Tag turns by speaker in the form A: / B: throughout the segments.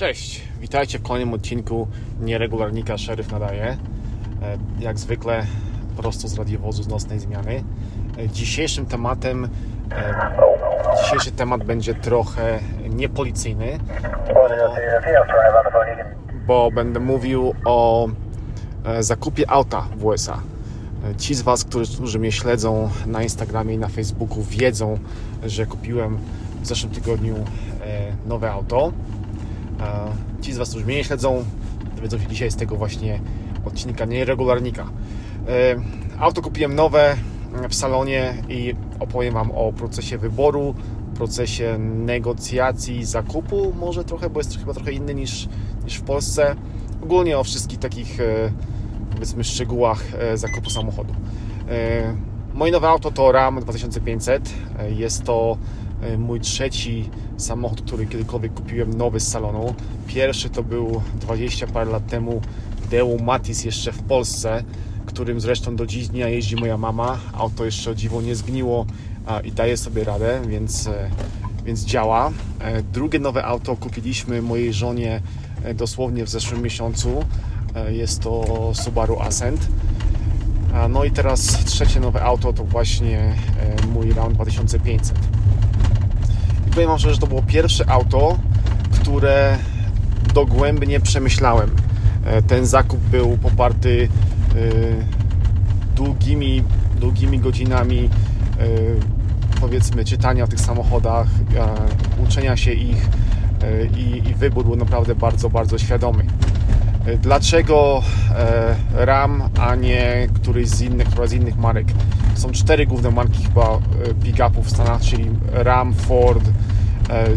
A: Cześć, witajcie w kolejnym odcinku Nieregularnika Szeryf nadaje. E, jak zwykle prosto z radiowozu z nocnej zmiany. E, dzisiejszym tematem e, dzisiejszy temat będzie trochę niepolicyjny, bo będę mówił o zakupie auta w USA. Ci z Was, którzy, którzy mnie śledzą na Instagramie i na Facebooku wiedzą, że kupiłem w zeszłym tygodniu nowe auto Ci z Was, którzy mnie śledzą, dowiedzą się dzisiaj z tego właśnie odcinka nieregularnika. E, auto kupiłem nowe w salonie i opowiem Wam o procesie wyboru, procesie negocjacji, zakupu, może trochę, bo jest chyba trochę inny niż, niż w Polsce. Ogólnie o wszystkich takich, e, powiedzmy, szczegółach e, zakupu samochodu. Moje nowe auto to Ram 2500. Jest to mój trzeci samochód, który kiedykolwiek kupiłem nowy z salonu. Pierwszy to był 20 parę lat temu Deo Matis jeszcze w Polsce, którym zresztą do dziś dnia jeździ moja mama. Auto jeszcze o dziwo nie zgniło i daje sobie radę, więc, e, więc działa. E, drugie nowe auto kupiliśmy mojej żonie dosłownie w zeszłym miesiącu. Jest to Subaru Ascent. No i teraz trzecie nowe auto to właśnie mój Ram 2500 powiem Wam szczerze, że to było pierwsze auto, które dogłębnie przemyślałem. E, ten zakup był poparty e, długimi, długimi godzinami e, powiedzmy czytania o tych samochodach, uczenia się ich i, i wybór był naprawdę bardzo, bardzo świadomy. Dlaczego Ram, a nie któryś z innych, która z innych marek? Są cztery główne marki chyba pick-upów w Stanach, czyli Ram, Ford,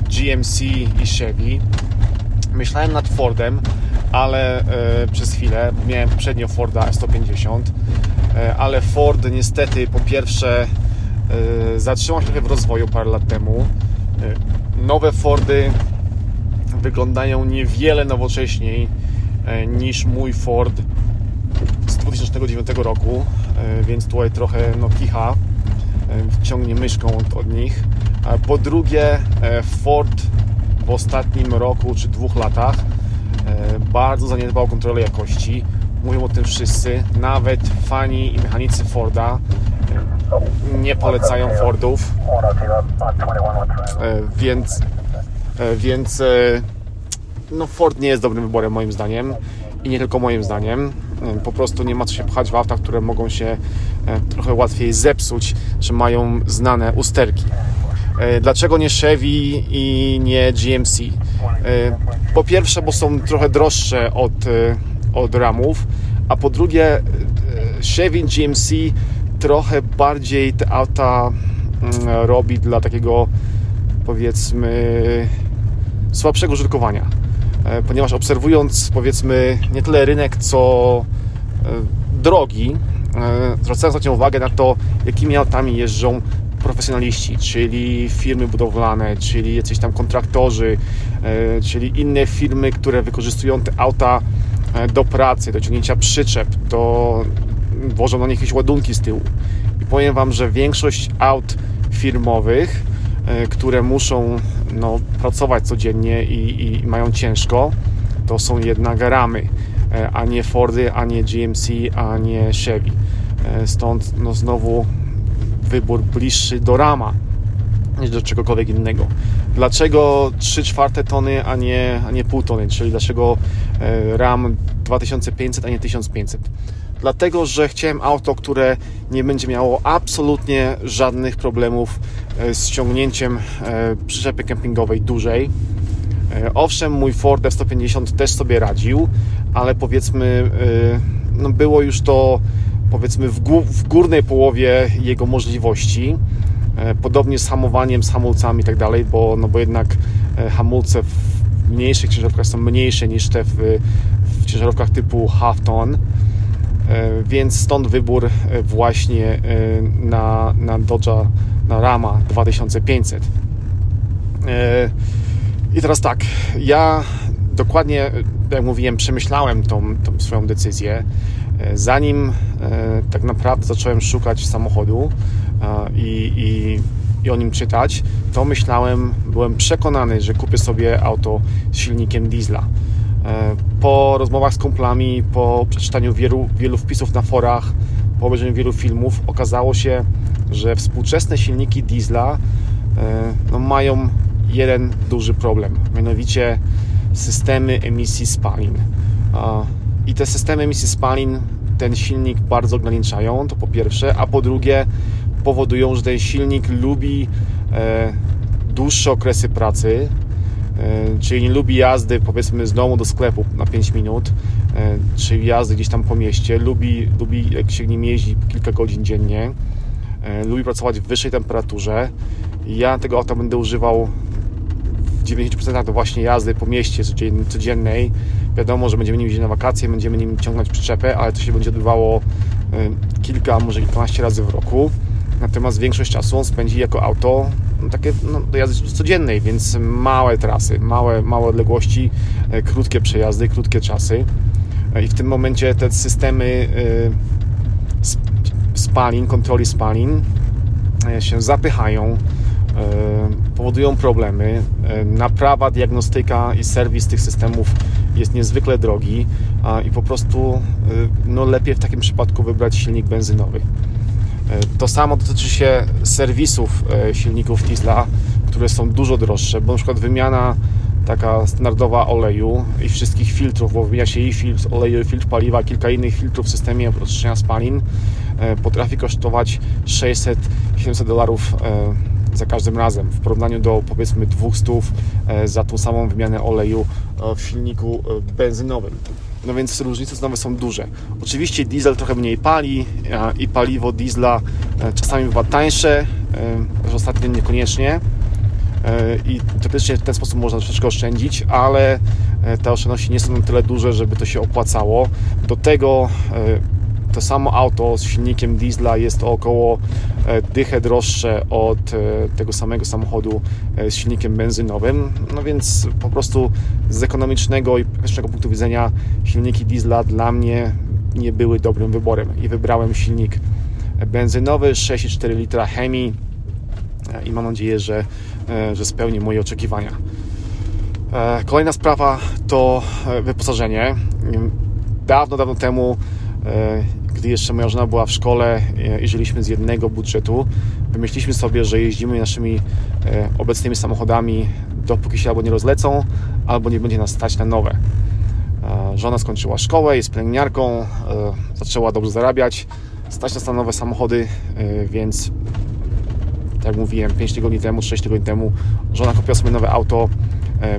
A: GMC i Chevy. Myślałem nad Fordem, ale przez chwilę miałem poprzednio Forda F150, ale Ford niestety po pierwsze zatrzymał się trochę w rozwoju parę lat temu. Nowe Fordy wyglądają niewiele nowocześniej E, niż mój Ford z 2009 roku, e, więc tutaj trochę no, kicha e, ciągnie myszką od, nich. Po drugie, Ford w ostatnim roku czy dwóch latach bardzo zaniedbał kontrolę jakości. Mówią o tym wszyscy, nawet fani i mechanicy Forda nie polecają Fordów, więc, więc no Ford nie jest dobrym wyborem moim zdaniem i nie tylko moim zdaniem. Po prostu nie ma co się pchać w autach, które mogą się e, trochę łatwiej zepsuć, czy mają znane usterki. E, dlaczego nie Chevy i nie GMC? E, po pierwsze, bo są trochę droższe od, od Ramów, a po drugie Chevy i GMC trochę bardziej te auta mm, robi dla takiego powiedzmy słabszego użytkowania E, ponieważ obserwując powiedzmy nie tyle rynek, co e, drogi, e, zwracałem ostatnio uwagę na to, jakimi autami jeżdżą profesjonaliści, czyli firmy budowlane, czyli jacyś tam kontraktorzy, czyli inne firmy, które wykorzystują te auta do pracy, do ciągnięcia przyczep, do włożą na nich jakieś ładunki z tyłu. I powiem Wam, że większość aut firmowych, które muszą no, pracować codziennie i, i mają ciężko, to są jednak ramy, e, a nie Fordy, a nie GMC, a nie Chevy. E, stąd no, znowu wybór bliższy do rama niż do czegokolwiek innego. Dlaczego 3 czwarte tony, a nie, a nie pół tony? Czyli dlaczego e, RAM 2500, a nie 1500? dlatego że chciałem auto, które nie będzie miało absolutnie żadnych problemów e, z ściągnięciem e, przyczepy kempingowej dużej. E, owszem, mój Ford F-150 też sobie radził, ale powiedzmy, no było już to powiedzmy w, górnej połowie jego możliwości. Podobnie z hamowaniem, z hamulcami i tak dalej, bo, no bo jednak hamulce w mniejszych ciężarówkach są mniejsze niż te w, w ciężarówkach typu half ton. E, więc stąd wybór e, właśnie e, na, na Dodge'a, na Rama 2500. I teraz tak, ja dokładnie, jak mówiłem, przemyślałem tą, tą swoją decyzję, zanim tak naprawdę zacząłem szukać samochodu i, i i o nim czytać, to myślałem, byłem przekonany, że kupię sobie auto z silnikiem diesla. E, po rozmowach z kumplami, po przeczytaniu wielu, wielu wpisów na forach, po obejrzeniu wielu filmów, okazało się, że współczesne silniki diesla e, no, mają jeden duży problem, mianowicie systemy emisji spalin. I te systemy emisji spalin ten silnik bardzo ograniczają, to po pierwsze, a po drugie powodują, że ten silnik lubi e, dłuższe okresy pracy, e, czyli nie lubi jazdy powiedzmy z domu do sklepu na 5 minut, e, czyli jazdy gdzieś tam po mieście, lubi, lubi jak się nim jeździ kilka godzin dziennie, lubi pracować w wyższej temperaturze. Ja tego auta będę używał 90% to właśnie jazdy po mieście codziennej. Wiadomo, że będziemy nim jeździć na wakacje, będziemy nim ciągnąć przyczepę, ale to się będzie odbywało kilka, może kilkanaście razy w roku. Natomiast większość czasu on spędzi jako auto no, takie no, do jazdy codziennej, więc małe trasy, małe, małe odległości, e, krótkie przejazdy, krótkie czasy. E, I w tym momencie te systemy spalin, kontroli spalin się zapychają, powodują problemy. Naprawa, diagnostyka i serwis tych systemów jest niezwykle drogi i po prostu no, lepiej w takim przypadku wybrać silnik benzynowy. E, to samo dotyczy się serwisów e, silników Tesla, które są dużo droższe, bo na przykład wymiana taka standardowa oleju i wszystkich filtrów, bo wymienia się i filtr oleju, i filtr paliwa, kilka innych filtrów w systemie oczyszczenia spalin e, potrafi kosztować 600-700 dolarów za każdym razem w porównaniu do powiedzmy 200 za tą samą wymianę oleju w silniku benzynowym no więc różnice cenowe są duże. Oczywiście diesel trochę mniej pali i paliwo diesla e, czasami bywa tańsze, ostatnio niekoniecznie e, i teoretycznie w ten sposób można troszeczkę oszczędzić, ale e, te oszczędności nie są na tyle duże, żeby to się opłacało. Do tego to samo auto z silnikiem diesla jest około e, dychę droższe od e, tego samego samochodu e, z silnikiem benzynowym. No więc po prostu z ekonomicznego i praktycznego punktu widzenia silniki diesla dla mnie nie były dobrym wyborem i wybrałem silnik benzynowy 6,4 litra chemii i mam nadzieję, że, że spełni moje oczekiwania. Kolejna sprawa to wyposażenie. Dawno, dawno temu gdy jeszcze moja żona była w szkole i żyliśmy z jednego budżetu, wymyśliliśmy sobie, że jeździmy naszymi e, obecnymi samochodami, dopóki się albo nie rozlecą, albo nie będzie nas stać na nowe. E, żona skończyła szkołę, jest pielęgniarką, e, zaczęła dobrze zarabiać, stać nas na nowe samochody, więc tak jak mówiłem, 5 tygodni temu, 6 tygodni temu żona kupiła sobie nowe auto.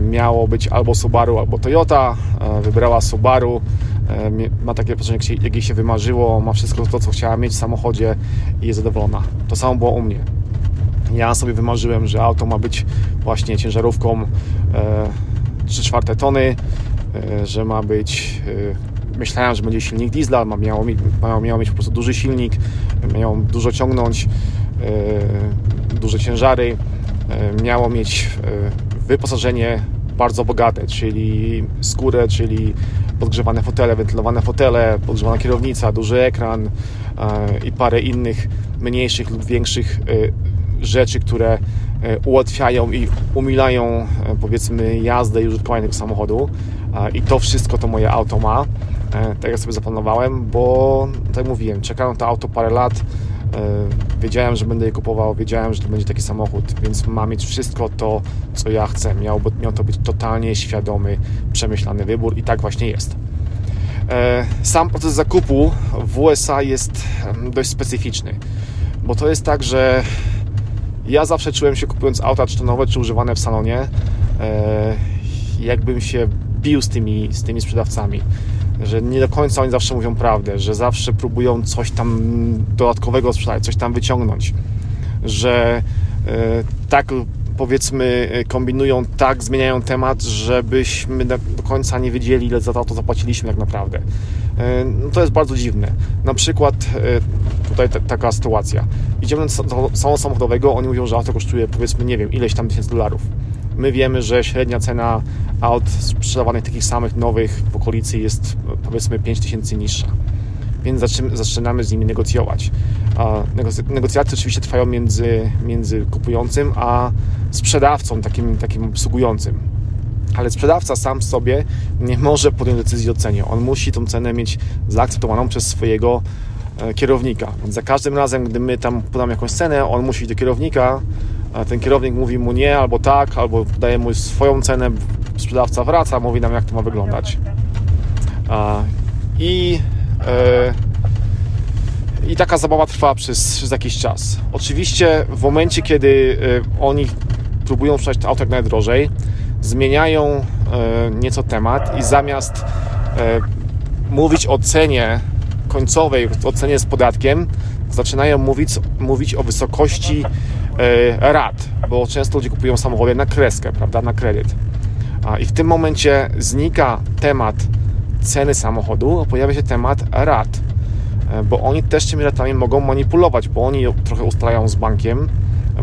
A: Miało być albo Subaru, albo Toyota. Wybrała Subaru E, ma takie wrażenie, jak jej się wymarzyło, ma wszystko to, co chciała mieć w samochodzie i jest zadowolona. To samo było u mnie. Ja sobie wymarzyłem, że auto ma być właśnie ciężarówką 3 e, tony, e, że ma być myślałem, że będzie silnik diesla, miało, miało, miało mieć po prostu duży silnik, miało dużo ciągnąć, duże ciężary, miało mieć wyposażenie bardzo bogate, czyli skórę, czyli podgrzewane fotele, wentylowane fotele, podgrzewana kierownica, duży ekran e, i parę innych mniejszych lub większych e, rzeczy, które e, ułatwiają i umilają powiedzmy jazdę i użytkowanie tego samochodu. I to wszystko to moje auto ma. Tak jak sobie zaplanowałem, bo tak jak mówiłem, czekałem to auto parę lat wiedziałem, że będę je kupował, wiedziałem, że to będzie taki samochód, więc ma mieć wszystko to, co ja chcę. Miał, miał to być totalnie świadomy, przemyślany wybór i tak właśnie jest. E, sam proces zakupu w USA jest dość specyficzny, bo to jest tak, że ja zawsze czułem się kupując auta, czy to nowe, czy używane w salonie, e, jakbym się bił z tymi, z tymi sprzedawcami że nie do końca oni zawsze mówią prawdę, że zawsze próbują coś tam dodatkowego sprzedać, coś tam wyciągnąć, że e, tak powiedzmy kombinują, tak zmieniają temat, żebyśmy do końca nie wiedzieli, ile za to zapłaciliśmy tak naprawdę. E, no to jest bardzo dziwne. Na przykład e, tutaj taka sytuacja. Idziemy do salonu samochodowego, oni mówią, że auto kosztuje powiedzmy, nie wiem, ileś tam tysięcy dolarów. My wiemy, że średnia cena aut sprzedawanych takich samych nowych w okolicy jest powiedzmy 5000 niższa. Więc zaczynamy z nimi negocjować. Negocjacje oczywiście trwają między, między kupującym a sprzedawcą, takim, takim obsługującym. Ale sprzedawca sam sobie nie może podjąć decyzji o cenie. On musi tą cenę mieć zaakceptowaną przez swojego e, kierownika. Więc za każdym razem, gdy my tam podamy jakąś cenę, on musi iść do kierownika, ten kierownik mówi mu nie, albo tak, albo daje mu swoją cenę, sprzedawca wraca, mówi nam jak to ma wyglądać. I e, i taka zabawa trwa przez, przez jakiś czas. Oczywiście w momencie, kiedy e, oni próbują sprzedać to auto jak najdrożej, zmieniają e, nieco temat i zamiast e, mówić o cenie końcowej, o cenie z podatkiem, zaczynają mówić, mówić o wysokości rat, bo często ludzie kupują samochody na kreskę, prawda, na kredyt. I w tym momencie znika temat ceny samochodu, a pojawia się temat rat. E, bo oni też tymi ratami mogą manipulować, bo oni trochę ustalają z bankiem,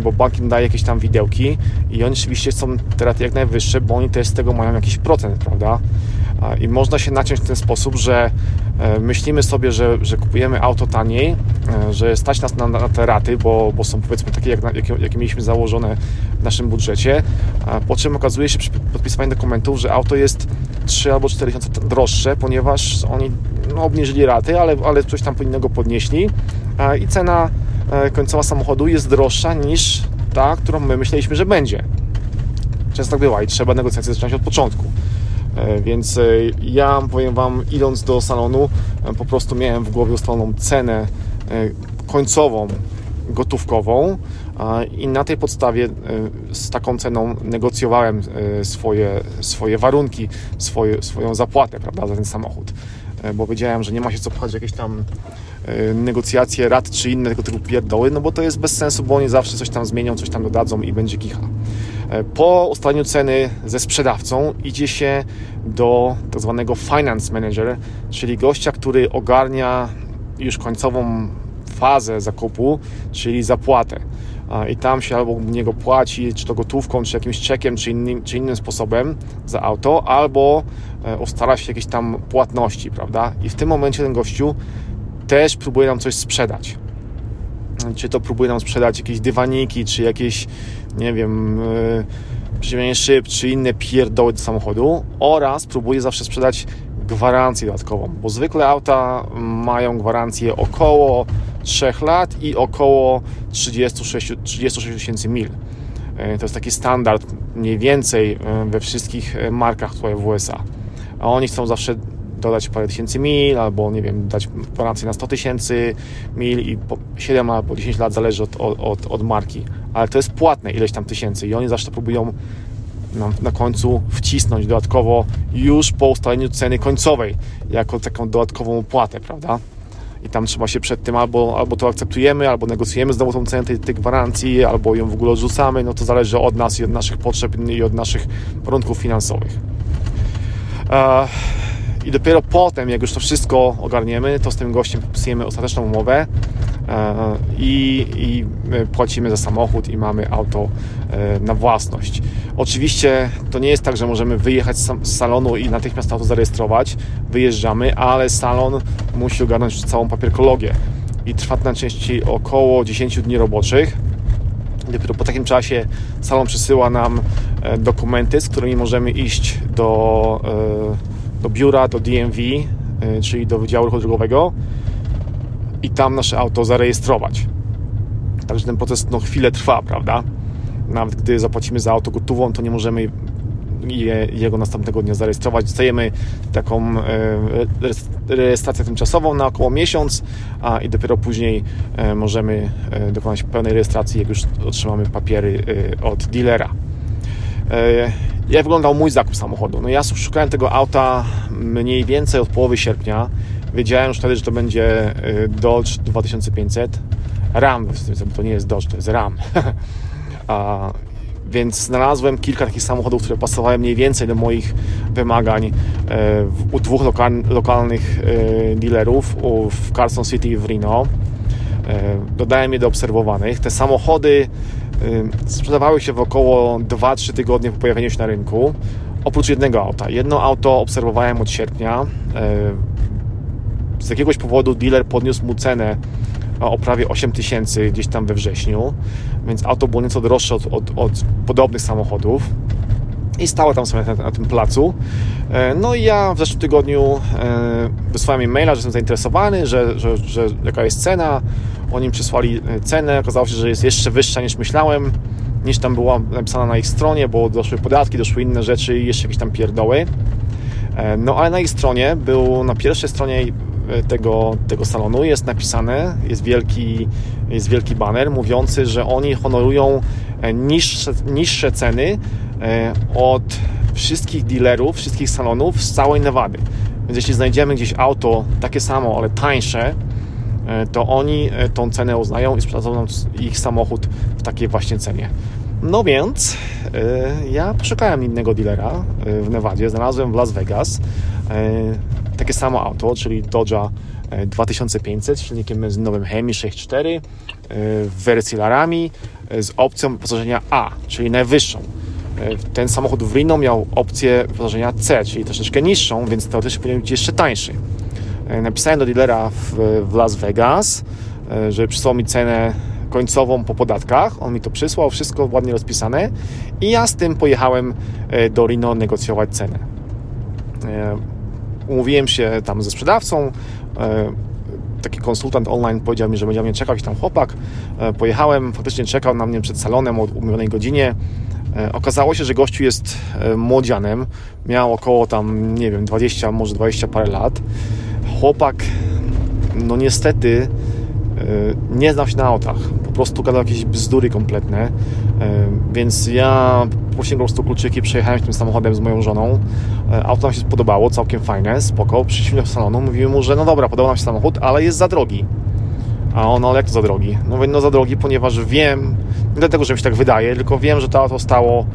A: bo bank im daje jakieś tam widełki i oni oczywiście są te raty jak najwyższe, bo oni też z tego mają jakiś procent, prawda? I można się naciąć w ten sposób, że e, myślimy sobie, że, że kupujemy auto taniej, e, że stać nas na, na te raty, bo, bo są powiedzmy takie, jak, jakie, jakie mieliśmy założone w naszym budżecie, po czym okazuje się przy podpisywaniu dokumentów, że auto jest 3 albo 4 tysiące droższe, ponieważ oni no, obniżyli raty, ale, ale coś tam innego podnieśli i cena końcowa samochodu jest droższa niż ta, którą my myśleliśmy, że będzie. Często tak bywa i trzeba negocjacje zacząć od początku. E, więc e, ja powiem Wam, idąc do salonu, po prostu miałem w głowie ustaloną cenę końcową, gotówkową i na tej podstawie z taką ceną negocjowałem swoje, swoje warunki, swoje, swoją zapłatę prawda, za ten samochód. E, bo wiedziałem, że nie ma się co pchać jakieś tam e, negocjacje rad czy inne tego typu pierdoły, no bo to jest bez sensu, bo oni zawsze coś tam zmienią, coś tam dodadzą i będzie kicha. E, po ustaleniu ceny ze sprzedawcą idzie się do tak zwanego finance manager, czyli gościa, który ogarnia już końcową fazę zakupu, czyli zapłatę. I tam się albo niego płaci, czy to gotówką, czy jakimś czekiem, czy innym, czy innym sposobem za auto, albo ustala się jakieś tam płatności, prawda? I w tym momencie ten gościu też próbuje nam coś sprzedać. Czy to próbuje nam sprzedać jakieś dywaniki, czy jakieś, nie wiem, yy, szyb, czy inne pierdoły do samochodu oraz próbuje zawsze sprzedać gwarancję dodatkową, bo zwykle auta mają gwarancję około 3 lat i około 36 tysięcy mil. E, to jest taki standard mniej więcej e, we wszystkich markach tutaj w USA. A oni chcą zawsze dodać parę tysięcy mil, albo nie wiem, dać gwarancję na 100 tysięcy mil i po 7 albo 10 lat zależy od, od, od marki. Ale to jest płatne ileś tam tysięcy i oni zawsze próbują na, na końcu wcisnąć dodatkowo już po ustaleniu ceny końcowej, jako taką dodatkową opłatę, prawda? I tam trzeba się przed tym albo, albo to akceptujemy, albo negocjujemy znowu tą cenę tej, tej gwarancji, albo ją w ogóle odrzucamy. No to zależy od nas i od naszych potrzeb i od naszych warunków finansowych. I dopiero potem, jak już to wszystko ogarniemy, to z tym gościem podpisujemy ostateczną umowę i, i płacimy za samochód i mamy auto e, na własność. Oczywiście to nie jest tak, że możemy wyjechać z salonu i natychmiast auto zarejestrować. Wyjeżdżamy, ale salon musi ogarnąć całą papierkologię i trwa to najczęściej około 10 dni roboczych. Dopiero po takim czasie salon przysyła nam e, dokumenty, z którymi możemy iść do, e, do biura, do DMV, czyli do Wydziału Ruchu Drogowego i tam nasze auto zarejestrować. Także ten proces no, chwilę trwa, prawda? Nawet gdy zapłacimy za auto gotową, to nie możemy je, jego następnego dnia zarejestrować. Dostajemy taką e, rejestrację tymczasową na około miesiąc, a i dopiero później e, możemy dokonać pełnej rejestracji, jak już otrzymamy papiery od dealera. Jak wyglądał mój zakup samochodu? No ja szukałem tego auta mniej więcej od połowy sierpnia. Wiedziałem już wtedy, że to będzie y, Dodge 2500 Ram, to nie jest Dodge, to jest Ram. A, więc znalazłem kilka takich samochodów, które pasowały mniej więcej do moich wymagań y, u dwóch lokalnych y, dealerów w Carson City i w Reno. Dodałem je do obserwowanych. Te samochody sprzedawały się w około 2-3 tygodnie po pojawieniu się na rynku. Oprócz jednego auta. Jedno auto obserwowałem od sierpnia z jakiegoś powodu dealer podniósł mu cenę o prawie 8 tysięcy gdzieś tam we wrześniu, więc auto było nieco droższe od, od, od podobnych samochodów i stało tam sobie na, na, tym placu. No i ja w zeszłym tygodniu wysłałem im maila, że jestem zainteresowany, że, że, że jaka jest cena. Oni przysłali e, cenę, okazało się, że jest jeszcze wyższa niż myślałem, niż tam była napisana na ich stronie, bo doszły podatki, doszły inne rzeczy i jeszcze jakieś tam pierdoły. No ale na ich stronie był, na pierwszej stronie tego, tego salonu jest napisane, jest wielki, jest wielki banner mówiący, że oni honorują niższe, niższe ceny E, od wszystkich dealerów, wszystkich salonów z całej Nevady. Więc jeśli znajdziemy gdzieś auto takie samo, ale tańsze, e, to oni e, tą cenę uznają i sprzedadzą nam ich samochód w takiej właśnie cenie. No więc ja poszukałem innego dealera w Nevadzie, znalazłem w Las Vegas takie samo auto, czyli Dodge'a 2500 z silnikiem benzynowym Hemi 6.4 w wersji Larami z opcją wyposażenia A, czyli najwyższą. E, ten samochód w Reno miał opcję wyposażenia C, czyli troszeczkę niższą, więc teoretycznie powinien być jeszcze tańszy. E, napisałem do dealera w, w Las Vegas, e, żeby przysłał mi cenę końcową po podatkach. On mi to przysłał, wszystko ładnie rozpisane i ja z tym pojechałem do Reno negocjować cenę. Umówiłem się tam ze sprzedawcą. Taki konsultant online powiedział mi, że będzie mnie czekał jakiś tam chłopak. Pojechałem, faktycznie czekał na mnie przed salonem o umówionej godzinie. E, okazało się, że gościu jest e, młodzianem, miał około tam, nie wiem, 20, może 20 parę lat. Chłopak, no niestety, e, nie znał się na autach. Po prostu gadał jakieś bzdury kompletne. Więc ja poprosiłem po prostu kluczyki, przejechałem tym samochodem z moją żoną. Auto nam się podobało, całkiem fajne, spoko. Przyszliśmy do salonu, mówiłem mu, że no dobra, podoba nam się samochód, ale jest za drogi. A on, ale jak to za drogi? No mówię, no za drogi, ponieważ wiem, nie dlatego, że mi się tak wydaje, tylko wiem, że to auto stało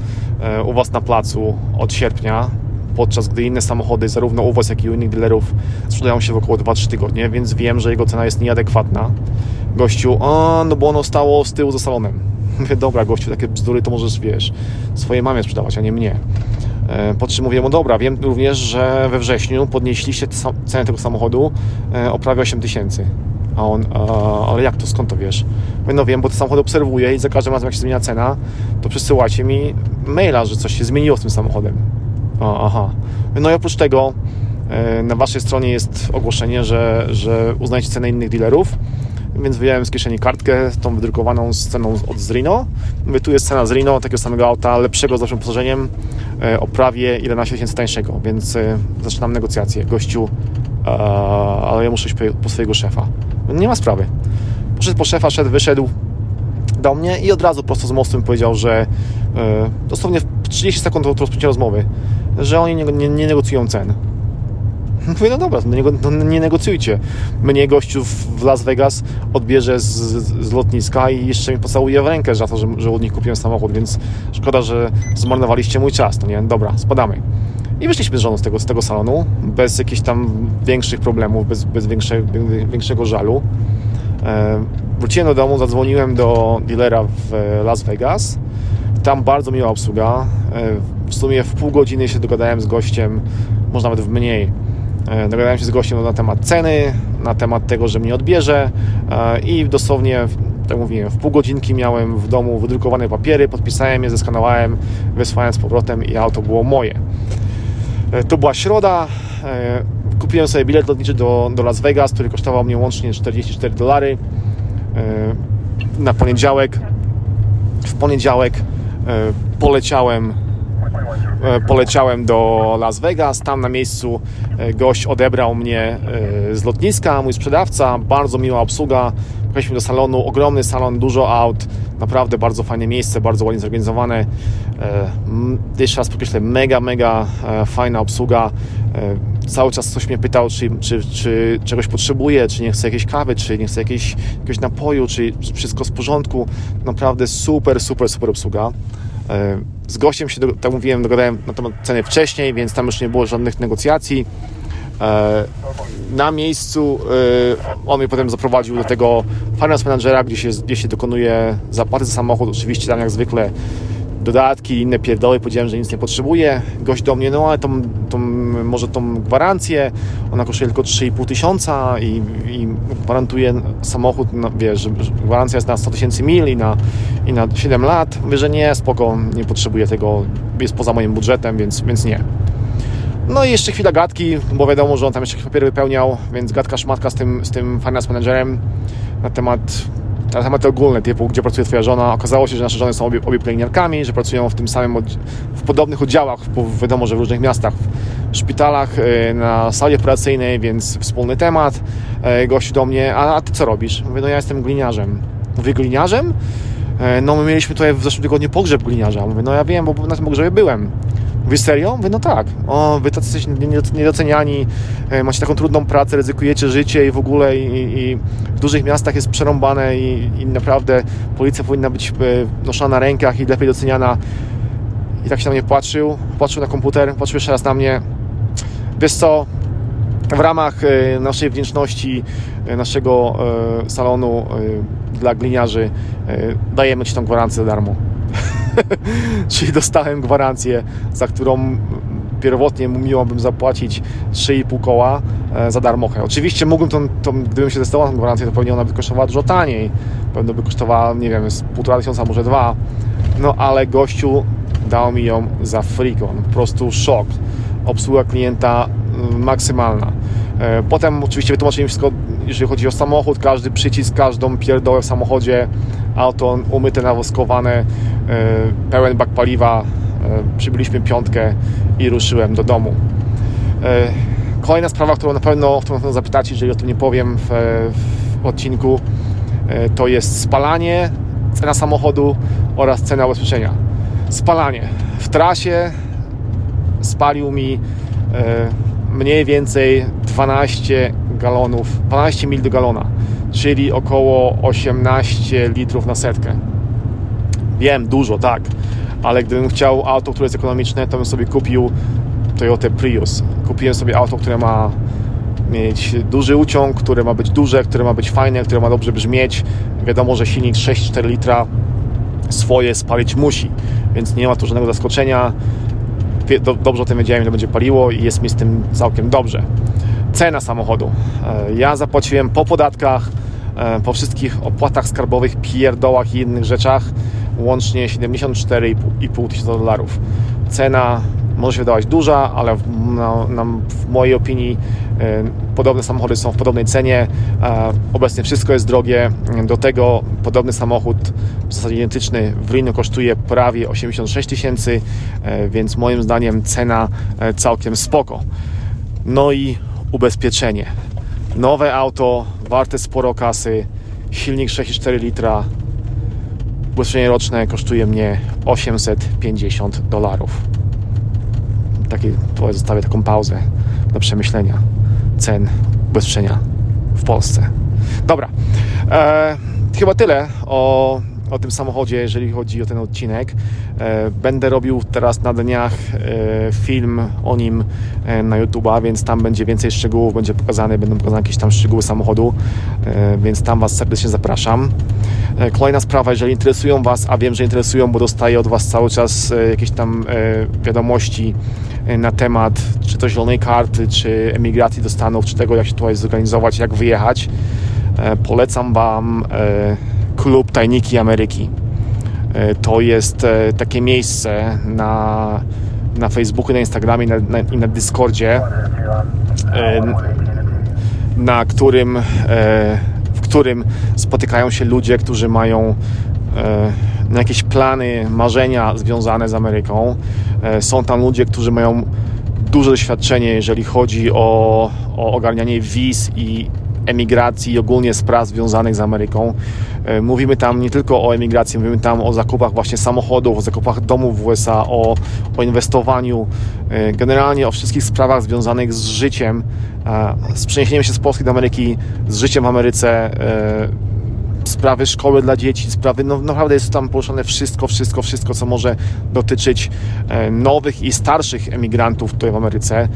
A: e, u Was na placu od sierpnia, podczas gdy inne samochody, zarówno u Was, jak i u innych dealerów, sprzedają się w około 2-3 tygodnie, więc wiem, że jego cena jest nieadekwatna. Gościu, a no bo ono stało z tyłu za salonem. Mówię, dobra, gościu, takie bzdury to możesz, wiesz, swojej mamie sprzedawać, a nie mnie. E, po czym mówię mu, dobra, wiem również, że we wrześniu podnieśliście cenę tego samochodu e, o prawie 8 tysięcy. A on, ale jak to, skąd to wiesz? Mówię, no wiem, bo ten samochód obserwuję i za każdym razem jak się zmienia cena, to przesyłacie mi maila, że coś się zmieniło z tym samochodem. A, aha. No i oprócz tego e, na waszej stronie jest ogłoszenie, że, że uznajecie cenę innych dealerów, więc wyjąłem z kieszeni kartkę, tą wydrukowaną z ceną od Zrino. Mówię, tu jest cena z Rino, takiego samego auta, lepszego z lepszym wyposażeniem, e, o prawie 11 tysięcy tańszego, więc e, zaczynam negocjacje. Gościu, ale ja muszę iść po swojego szefa. Nie ma sprawy. Poszedł po szefa, szedł, wyszedł do mnie i od razu prosto z mostu mi powiedział, że dosłownie w 30 sekund od rozpoczęcia rozmowy, że oni nie, nie, nie negocjują cen. Mówię, no dobra, nie, no nie negocjujcie. Mnie gościu w Las Vegas odbierze z, z, lotniska i jeszcze mi pocałuje w rękę za to, że, że od nich kupiłem samochód, więc szkoda, że zmarnowaliście mój czas, no nie? Dobra, spadamy. I wyszliśmy z żoną z tego, z tego salonu, bez jakichś tam większych problemów, bez, bez większe, większego żalu. E, wróciłem do domu, zadzwoniłem do dealera w Las Vegas. Tam bardzo miła obsługa. E, w sumie w pół godziny się dogadałem z gościem, może nawet w mniej. E, dogadałem się z gościem na temat ceny, na temat tego, że mnie odbierze i dosłownie tak mówiłem, w pół godzinki miałem w domu wydrukowane papiery, podpisałem je, zeskanowałem, wysłałem z powrotem i auto było moje. E, to była środa. E, kupiłem sobie bilet lotniczy do, do Las Vegas, który kosztował mnie łącznie 44 dolary. E, na poniedziałek. W poniedziałek poleciałem poleciałem do Las Vegas. Tam na miejscu gość odebrał mnie z lotniska, mój sprzedawca, bardzo miła obsługa. Pojechaliśmy do salonu, ogromny salon, dużo aut, naprawdę bardzo fajne miejsce, bardzo ładnie zorganizowane. E, jeszcze raz podkreślę, mega, mega e, fajna obsługa. E, cały czas ktoś mnie pytał, czy, czy, czy czegoś potrzebuje, czy nie chce jakiejś kawy, czy nie chce jakiejś, jakiegoś napoju, czy wszystko w porządku. Naprawdę super, super, super obsługa. Z gościem się, tak mówiłem, dogadałem na temat ceny wcześniej, więc tam już nie było żadnych negocjacji. Na miejscu on mnie potem zaprowadził do tego finance managera, gdzie się, gdzie się dokonuje zapłaty za samochód. Oczywiście tam jak zwykle dodatki, inne pierdoły, powiedziałem, że nic nie potrzebuję. Gość do mnie, no ale tą, tą, może tą gwarancję, ona kosztuje tylko 3,5 tysiąca i, i gwarantuje samochód, no, wiesz, że gwarancja jest na 100 tysięcy mil i na, i na 7 lat. Mówię, że nie, spoko, nie potrzebuję tego, jest poza moim budżetem, więc, więc nie. No i jeszcze chwila gadki, bo wiadomo, że on tam jeszcze papiery wypełniał, więc gadka szmatka z tym, z tym finance managerem na temat na tematy ogólne, typu gdzie pracuje Twoja żona. Okazało się, że nasze żony są obie, obie pielęgniarkami, że pracują w tym samym, w podobnych oddziałach, bo wiadomo, że w różnych miastach, w szpitalach, y, na sali operacyjnej, więc wspólny temat. Y, gościu do mnie, a, a Ty co robisz? Mówię, no ja jestem gliniarzem. Mówię, gliniarzem? Y, no my mieliśmy tutaj w zeszłym tygodniu pogrzeb gliniarza. Mówię, no ja wiem, bo na tym pogrzebie byłem. Mówię, serio? Mówię, no tak. O, wy tacy jesteście niedoceniani, e, macie taką trudną pracę, ryzykujecie życie i w ogóle i, i w dużych miastach jest przerąbane i, i, naprawdę policja powinna być e, noszona na rękach i lepiej doceniana. I tak się na mnie patrzył, patrzył na komputer, patrzył jeszcze raz na mnie. Wiesz co, w ramach e, naszej wdzięczności, naszego salonu dla gliniarzy dajemy Ci tą gwarancję za darmo. Czyli dostałem gwarancję, za którą pierwotnie miałbym zapłacić 3,5 koła e, za darmochę. Oczywiście mógłbym tą, tą, gdybym się na tą gwarancję, to pewnie ona by kosztowała dużo taniej. Pewnie by kosztowała, nie wiem, z półtora tysiąca, może dwa. No ale gościu dał mi ją za frikon. Po prostu szok. Obsługa klienta mm, maksymalna. E, potem oczywiście wytłumaczyli wszystko, jeżeli chodzi o samochód, każdy przycisk, każdą pierdołę w samochodzie, auto umyte, nawoskowane, e, pełen bak paliwa, e, przybyliśmy piątkę i ruszyłem do domu. Kolejna sprawa, którą na pewno, którą na zapytacie, jeżeli o tym nie powiem w, w odcinku, to jest spalanie, cena samochodu oraz cena ubezpieczenia. Spalanie. W trasie spalił mi mniej więcej 12 galonów, 12 mil do galona, czyli około 18 litrów na setkę. Wiem, dużo, tak, ale gdybym chciał auto, które jest ekonomiczne, to bym sobie kupił Toyota Prius. Kupiłem sobie auto, które ma mieć duży uciąg, które ma być duże, które ma być fajne, które ma dobrze brzmieć. Wiadomo, że silnik 6-4 litra swoje spalić musi, więc nie ma tu żadnego zaskoczenia dobrze o tym wiedziałem, ile będzie paliło i jest mi z tym całkiem dobrze. Cena samochodu. E, ja zapłaciłem po podatkach, e, po wszystkich opłatach skarbowych, pierdołach i innych rzeczach łącznie 74,5 tysiąca dolarów. Cena może się wydawać duża, ale w, na, na, w mojej opinii e, podobne samochody są w podobnej cenie. E, obecnie wszystko jest drogie. Do tego podobny samochód, w zasadzie identyczny, w Rino kosztuje prawie 86 tysięcy, e, więc moim zdaniem cena całkiem spoko. No i ubezpieczenie. Nowe auto, warte sporo kasy, silnik 6,4 litra, ubezpieczenie roczne kosztuje mnie 850 dolarów taki, zostawię taką pauzę do przemyślenia cen ubezpieczenia w Polsce. Dobra, e, chyba tyle o, o tym samochodzie, jeżeli chodzi o ten odcinek. E, będę robił teraz na dniach e, film o nim e, na YouTube'a, więc tam będzie więcej szczegółów, będzie pokazane, będą pokazane jakieś tam szczegóły samochodu, więc tam Was serdecznie zapraszam. Kolejna sprawa, jeżeli interesują Was, a wiem, że interesują, bo dostaję od Was cały czas jakieś tam wiadomości na temat czy to zielonej karty, czy emigracji do Stanów, czy tego, jak się tutaj zorganizować, jak wyjechać, polecam Wam klub Tajniki Ameryki. E, to jest takie miejsce na, na Facebooku, na Instagramie na, na, i na Discordzie, na którym, w którym spotykają się ludzie, którzy mają na jakieś plany, marzenia związane z Ameryką. E, są tam ludzie, którzy mają duże doświadczenie, jeżeli chodzi o, o ogarnianie wiz i emigracji i ogólnie spraw związanych z Ameryką. E, mówimy tam nie tylko o emigracji, mówimy tam o zakupach właśnie samochodów, o zakupach domów w USA, o, o inwestowaniu, e, generalnie o wszystkich sprawach związanych z życiem, z przeniesieniem się z Polski do Ameryki, z życiem w Ameryce, sprawy szkoły dla dzieci, sprawy, no naprawdę jest tam poruszone wszystko, wszystko, wszystko, co może dotyczyć e, nowych i starszych emigrantów tutaj w Ameryce.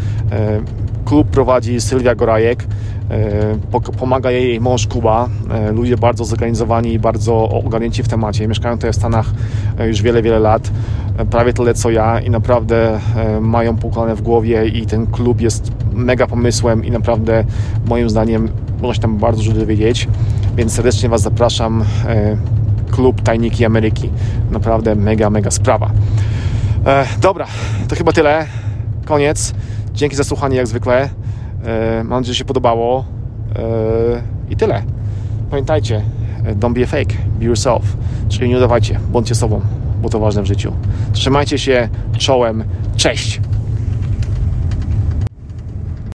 A: E, Klub prowadzi Sylwia Gorajek, pomaga jej mąż Kuba. Ludzie bardzo zorganizowani i bardzo ogarnięci w temacie. Mieszkają tutaj w Stanach już wiele, wiele lat, prawie tyle co ja i naprawdę mają poukładane w głowie i ten klub jest mega pomysłem i naprawdę moim zdaniem można się tam bardzo dużo dowiedzieć, więc serdecznie Was zapraszam. Klub Tajniki Ameryki. Naprawdę mega, mega sprawa. Dobra, to chyba tyle. Koniec. Dzięki za słuchanie jak zwykle. E, mam nadzieję, że się podobało. E, I tyle. Pamiętajcie, e, don't be a fake, be yourself. Czyli nie udawajcie, bądźcie sobą, bo to ważne w życiu. Trzymajcie się czołem. Cześć!